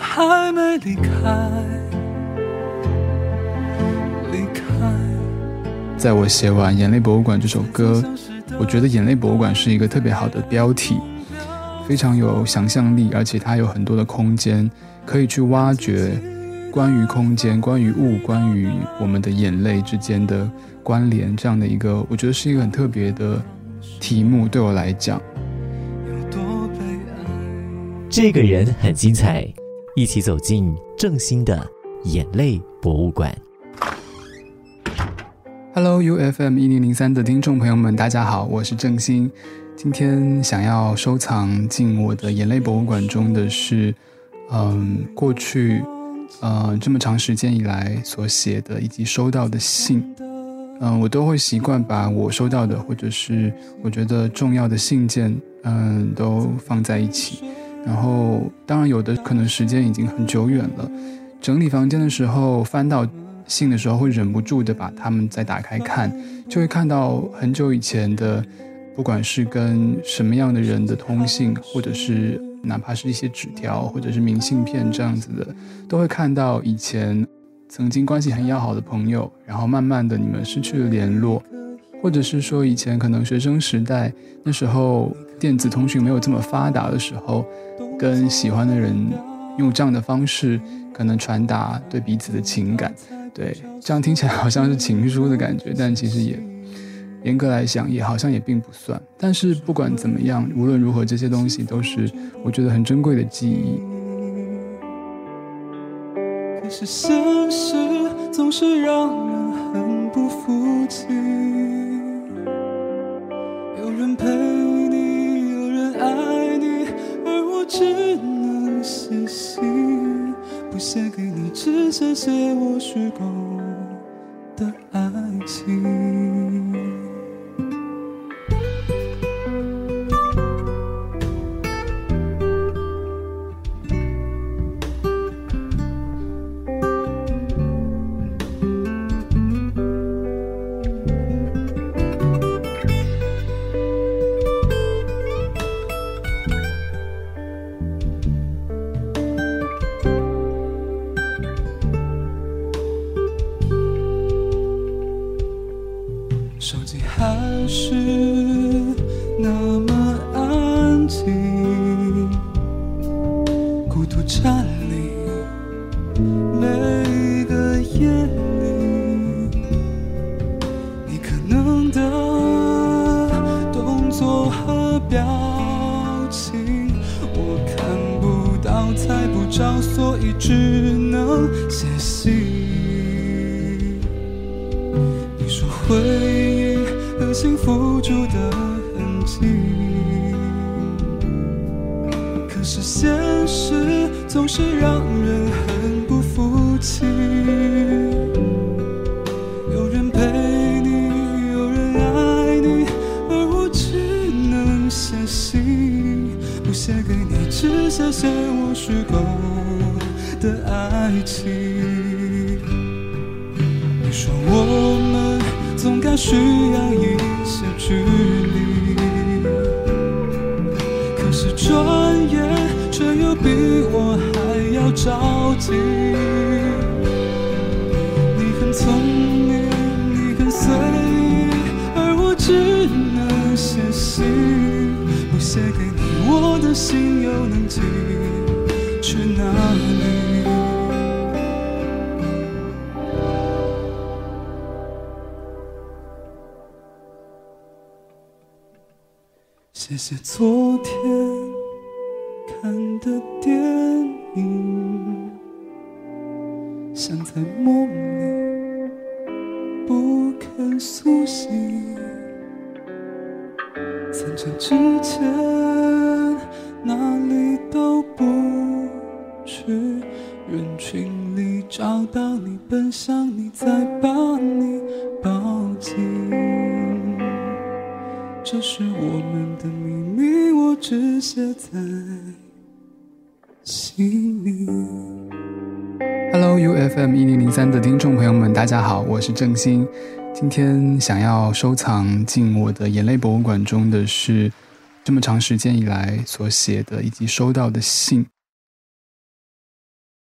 还没离开，离开。在我写完《眼泪博物馆》这首歌，我觉得《眼泪博物馆》是一个特别好的标题，非常有想象力，而且它有很多的空间可以去挖掘关于空间、关于物、关于我们的眼泪之间的关联，这样的一个，我觉得是一个很特别的题目，对我来讲。这个人很精彩，一起走进正兴的眼泪博物馆。Hello U F M 一零零三的听众朋友们，大家好，我是郑兴。今天想要收藏进我的眼泪博物馆中的是，嗯，过去，呃，这么长时间以来所写的以及收到的信。嗯，我都会习惯把我收到的或者是我觉得重要的信件，嗯，都放在一起。然后，当然有的可能时间已经很久远了。整理房间的时候，翻到信的时候，会忍不住的把它们再打开看，就会看到很久以前的，不管是跟什么样的人的通信，或者是哪怕是一些纸条或者是明信片这样子的，都会看到以前曾经关系很要好的朋友，然后慢慢的你们失去了联络。或者是说，以前可能学生时代那时候电子通讯没有这么发达的时候，跟喜欢的人用这样的方式可能传达对彼此的情感，对，这样听起来好像是情书的感觉，但其实也严格来讲也好像也并不算。但是不管怎么样，无论如何，这些东西都是我觉得很珍贵的记忆。可是现实总是让人很不服气。信不写给你，只是写我虚构的爱情。猜不着，所以只能写信。你说回忆和幸福住得很近，可是现实总是让人很不服气。写给你，只写写我虚构的爱情。你说我们总该需要一些距离，可是转眼却又比我还要着急。你很聪明。写给你我的心又能寄去哪里谢谢昨天看的电影像在梦里不肯苏醒。散场之前哪里都不去，人群里找到你，奔向你，再把你抱紧。这是我们的秘密，我只写在心里。Hello U F M 一零零三的听众朋友们，大家好，我是郑兴。今天想要收藏进我的眼泪博物馆中的是这么长时间以来所写的以及收到的信。